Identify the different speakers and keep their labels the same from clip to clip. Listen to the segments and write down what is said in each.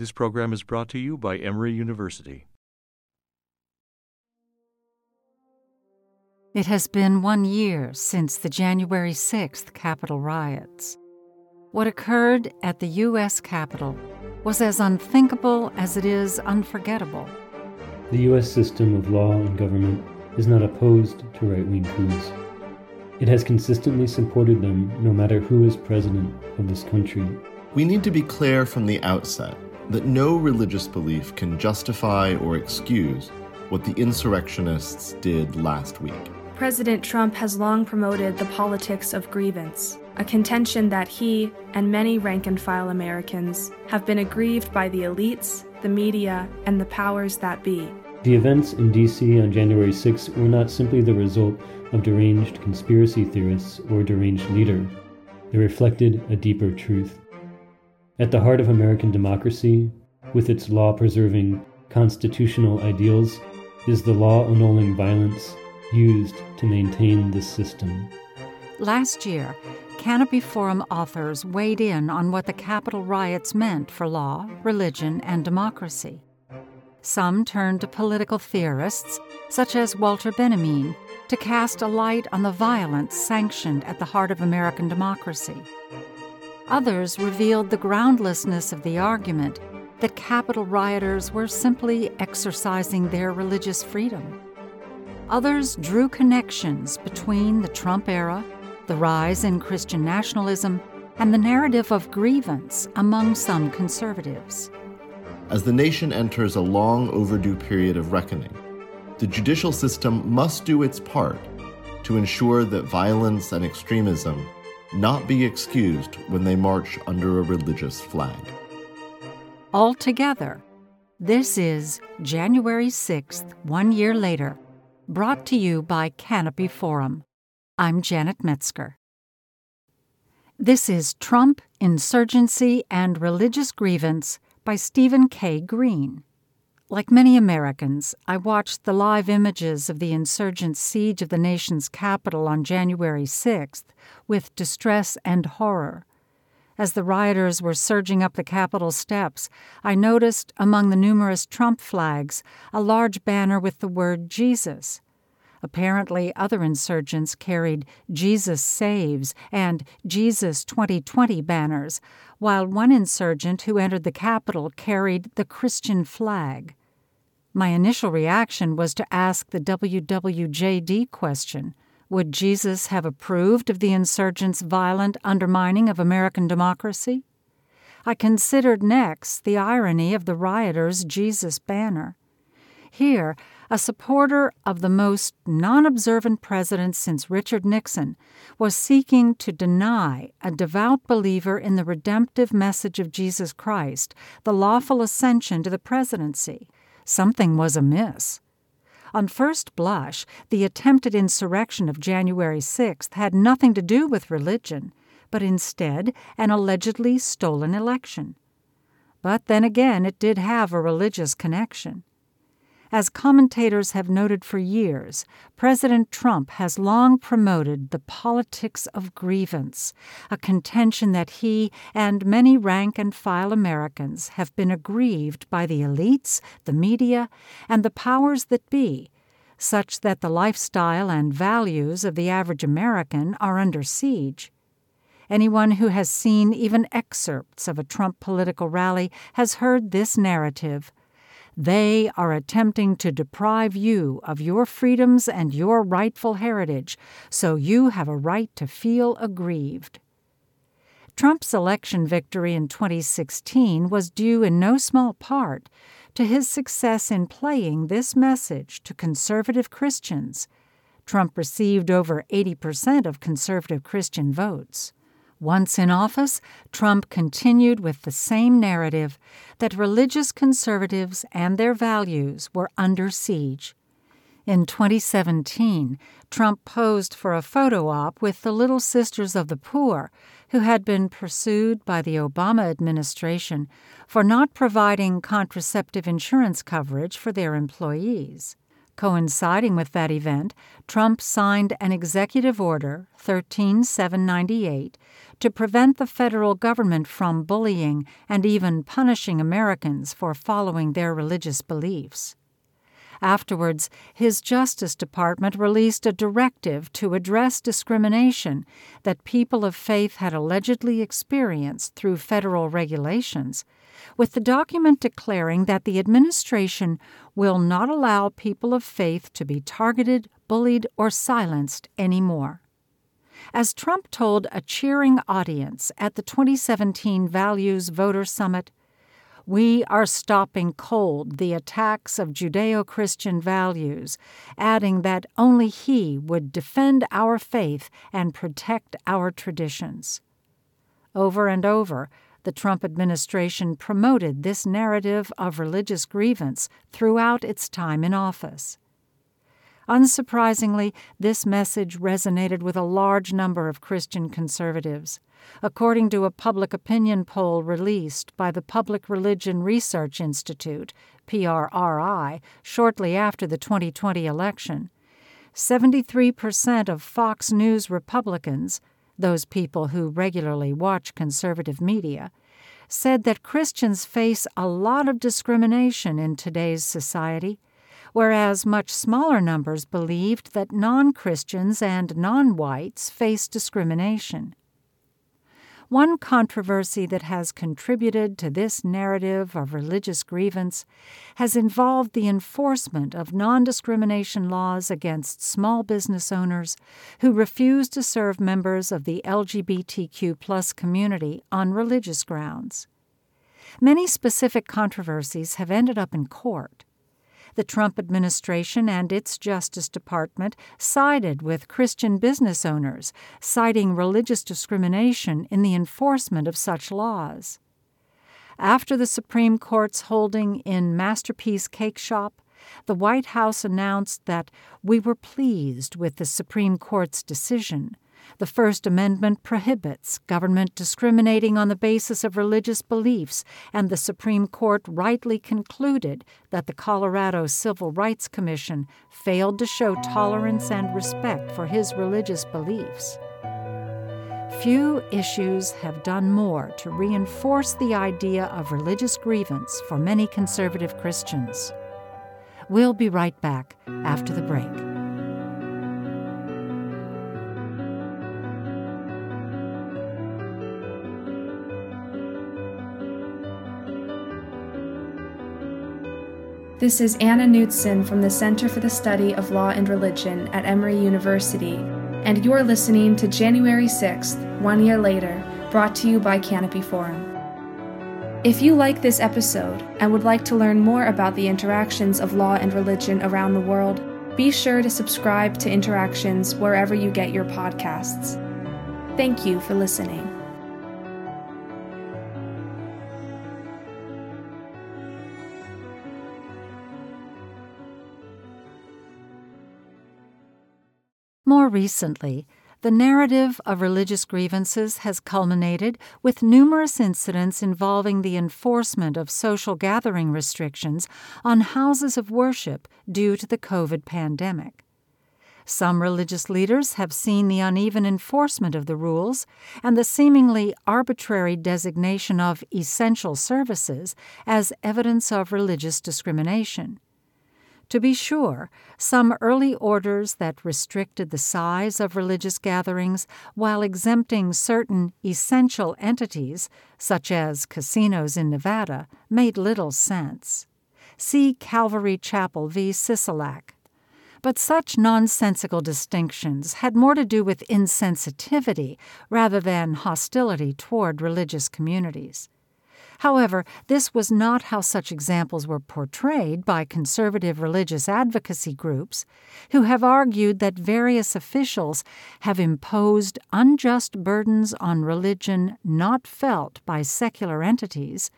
Speaker 1: This program is brought to you by Emory University.
Speaker 2: It has been one year since the January 6th Capitol riots. What occurred at the U.S. Capitol was as unthinkable as it is unforgettable.
Speaker 3: The U.S. system of law and government is not opposed to right wing coups. It has consistently supported them no matter who is president of this country.
Speaker 4: We need to be clear from the outset that no religious belief can justify or excuse what the insurrectionists did last week.
Speaker 5: President Trump has long promoted the politics of grievance, a contention that he and many rank and file Americans have been aggrieved by the elites, the media, and the powers that be.
Speaker 3: The events in D.C. on January 6 were not simply the result of deranged conspiracy theorists or deranged leader. They reflected a deeper truth. At the heart of American democracy, with its law preserving constitutional ideals, is the law annulling violence used to maintain this system.
Speaker 2: Last year, Canopy Forum authors weighed in on what the Capitol riots meant for law, religion, and democracy. Some turned to political theorists, such as Walter Benjamin, to cast a light on the violence sanctioned at the heart of American democracy. Others revealed the groundlessness of the argument that Capitol rioters were simply exercising their religious freedom. Others drew connections between the Trump era, the rise in Christian nationalism, and the narrative of grievance among some conservatives.
Speaker 4: As the nation enters a long overdue period of reckoning, the judicial system must do its part to ensure that violence and extremism not be excused when they march under a religious flag.
Speaker 2: Altogether, this is January 6th, one year later brought to you by Canopy Forum. I'm Janet Metzger. This is Trump, Insurgency, and Religious Grievance by Steven K. Green. Like many Americans, I watched the live images of the insurgent siege of the nation's capital on January 6th with distress and horror. As the rioters were surging up the Capitol steps, I noticed among the numerous Trump flags a large banner with the word Jesus. Apparently, other insurgents carried Jesus Saves and Jesus 2020 banners, while one insurgent who entered the Capitol carried the Christian flag. My initial reaction was to ask the WWJD question would Jesus have approved of the insurgents' violent undermining of American democracy? I considered next the irony of the rioters' Jesus banner. Here, a supporter of the most non observant president since Richard Nixon, was seeking to deny a devout believer in the redemptive message of Jesus Christ the lawful ascension to the presidency. Something was amiss. On first blush, the attempted insurrection of January 6th had nothing to do with religion, but instead an allegedly stolen election. But then again, it did have a religious connection. As commentators have noted for years, President Trump has long promoted the politics of grievance, a contention that he and many rank and file Americans have been aggrieved by the elites, the media, and the powers that be, such that the lifestyle and values of the average American are under siege. Anyone who has seen even excerpts of a Trump political rally has heard this narrative they are attempting to deprive you of your freedoms and your rightful heritage, so you have a right to feel aggrieved. Trump's election victory in 2016 was due in no small part to his success in playing this message to conservative Christians. Trump received over 80% of conservative Christian votes. Once in office, Trump continued with the same narrative that religious conservatives and their values were under siege. In 2017, Trump posed for a photo op with the Little Sisters of the Poor, who had been pursued by the Obama administration for not providing contraceptive insurance coverage for their employees. Coinciding with that event, Trump signed an executive order, 13798, to prevent the federal government from bullying and even punishing Americans for following their religious beliefs. Afterwards, his Justice Department released a directive to address discrimination that people of faith had allegedly experienced through federal regulations, with the document declaring that the administration will not allow people of faith to be targeted, bullied, or silenced anymore. As Trump told a cheering audience at the 2017 Values Voter Summit, we are stopping cold the attacks of Judeo Christian values, adding that only He would defend our faith and protect our traditions. Over and over, the Trump administration promoted this narrative of religious grievance throughout its time in office. Unsurprisingly, this message resonated with a large number of Christian conservatives. According to a public opinion poll released by the Public Religion Research Institute, PRRI, shortly after the 2020 election, 73% of Fox News Republicans, those people who regularly watch conservative media, said that Christians face a lot of discrimination in today's society whereas much smaller numbers believed that non Christians and non whites face discrimination. One controversy that has contributed to this narrative of religious grievance has involved the enforcement of non discrimination laws against small business owners who refuse to serve members of the LGBTQ community on religious grounds. Many specific controversies have ended up in court the Trump administration and its Justice Department sided with Christian business owners, citing religious discrimination in the enforcement of such laws. After the Supreme Court's holding in Masterpiece Cakeshop, the White House announced that we were pleased with the Supreme Court's decision the First Amendment prohibits government discriminating on the basis of religious beliefs, and the Supreme Court rightly concluded that the Colorado Civil Rights Commission failed to show tolerance and respect for his religious beliefs. Few issues have done more to reinforce the idea of religious grievance for many conservative Christians. We'll be right back after the break.
Speaker 5: This is Anna Knutson from the Center for the Study of Law and Religion at Emory University, and you're listening to January 6th, one year later, brought to you by Canopy Forum. If you like this episode and would like to learn more about the interactions of law and religion around the world, be sure to subscribe to Interactions wherever you get your podcasts. Thank you for listening.
Speaker 2: More recently, the narrative of religious grievances has culminated with numerous incidents involving the enforcement of social gathering restrictions on houses of worship due to the COVID pandemic. Some religious leaders have seen the uneven enforcement of the rules and the seemingly arbitrary designation of essential services as evidence of religious discrimination. To be sure, some early orders that restricted the size of religious gatherings while exempting certain essential entities, such as casinos in Nevada, made little sense. See Calvary Chapel v. Sisolak. But such nonsensical distinctions had more to do with insensitivity rather than hostility toward religious communities. However, this was not how such examples were portrayed by conservative religious advocacy groups, who have argued that various officials have imposed unjust burdens on religion not felt by secular entities,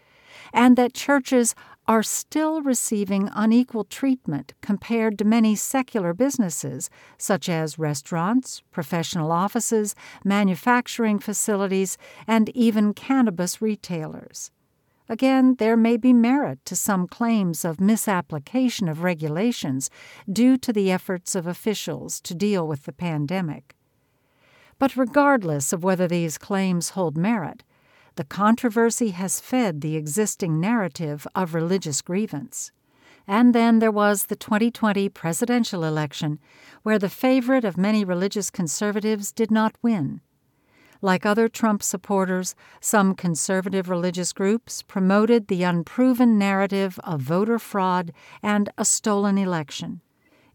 Speaker 2: and that churches are still receiving unequal treatment compared to many secular businesses, such as restaurants, professional offices, manufacturing facilities, and even cannabis retailers. Again, there may be merit to some claims of misapplication of regulations due to the efforts of officials to deal with the pandemic. But regardless of whether these claims hold merit, the controversy has fed the existing narrative of religious grievance. And then there was the 2020 presidential election, where the favorite of many religious conservatives did not win. Like other Trump supporters, some conservative religious groups promoted the unproven narrative of voter fraud and a stolen election.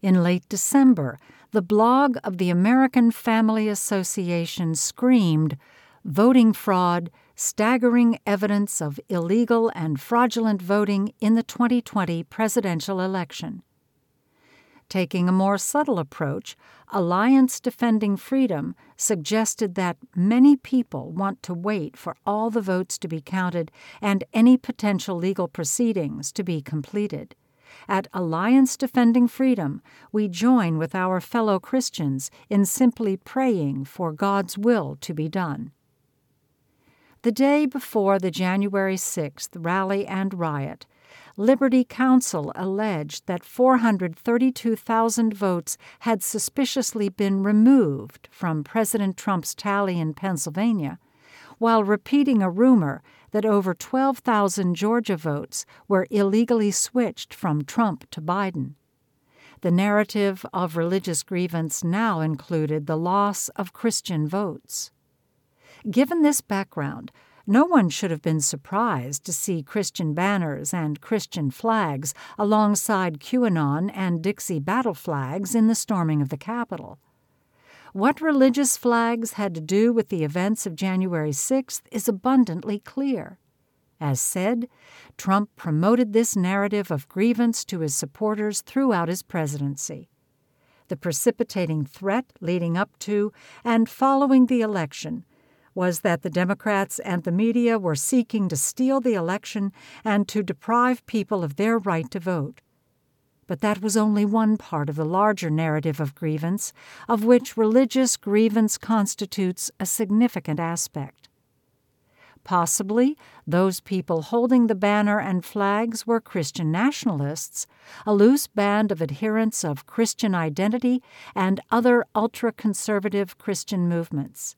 Speaker 2: In late December, the blog of the American Family Association screamed, Voting fraud, staggering evidence of illegal and fraudulent voting in the 2020 presidential election. Taking a more subtle approach, Alliance Defending Freedom suggested that many people want to wait for all the votes to be counted and any potential legal proceedings to be completed. At Alliance Defending Freedom, we join with our fellow Christians in simply praying for God's will to be done. The day before the January 6th rally and riot, Liberty Counsel alleged that 432,000 votes had suspiciously been removed from President Trump's tally in Pennsylvania, while repeating a rumor that over 12,000 Georgia votes were illegally switched from Trump to Biden. The narrative of religious grievance now included the loss of Christian votes. Given this background, no one should have been surprised to see Christian banners and Christian flags alongside QAnon and Dixie battle flags in the storming of the Capitol. What religious flags had to do with the events of January 6th is abundantly clear. As said, Trump promoted this narrative of grievance to his supporters throughout his presidency. The precipitating threat leading up to and following the election was that the Democrats and the media were seeking to steal the election and to deprive people of their right to vote. But that was only one part of the larger narrative of grievance, of which religious grievance constitutes a significant aspect. Possibly those people holding the banner and flags were Christian nationalists, a loose band of adherents of Christian identity and other ultra conservative Christian movements.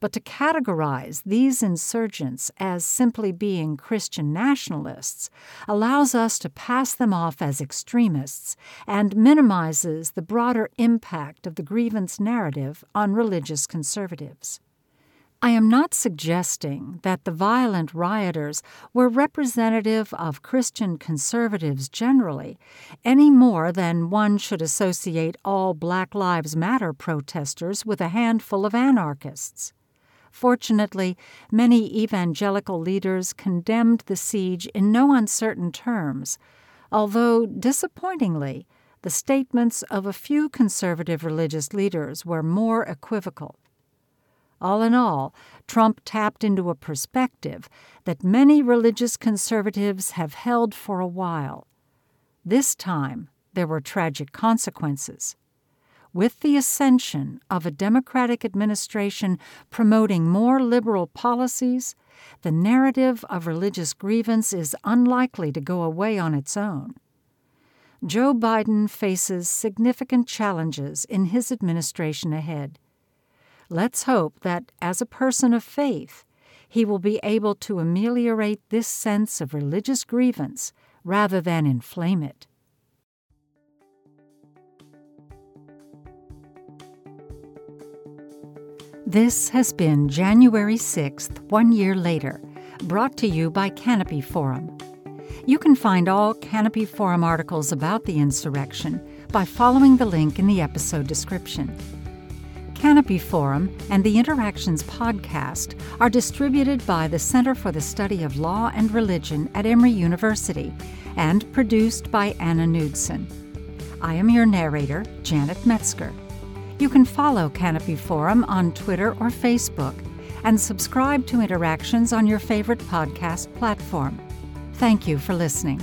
Speaker 2: But to categorize these insurgents as simply being Christian nationalists allows us to pass them off as extremists and minimizes the broader impact of the grievance narrative on religious conservatives. I am not suggesting that the violent rioters were representative of Christian conservatives generally, any more than one should associate all Black Lives Matter protesters with a handful of anarchists. Fortunately, many evangelical leaders condemned the siege in no uncertain terms, although, disappointingly, the statements of a few conservative religious leaders were more equivocal. All in all, Trump tapped into a perspective that many religious conservatives have held for a while. This time, there were tragic consequences with the ascension of a Democratic administration promoting more liberal policies, the narrative of religious grievance is unlikely to go away on its own. Joe Biden faces significant challenges in his administration ahead. Let's hope that, as a person of faith, he will be able to ameliorate this sense of religious grievance rather than inflame it. This has been January 6th, one year later, brought to you by Canopy Forum. You can find all Canopy Forum articles about the insurrection by following the link in the episode description. Canopy Forum and the Interactions podcast are distributed by the Center for the Study of Law and Religion at Emory University and produced by Anna Knudsen. I am your narrator, Janet Metzger. You can follow Canopy Forum on Twitter or Facebook and subscribe to Interactions on your favorite podcast platform. Thank you for listening.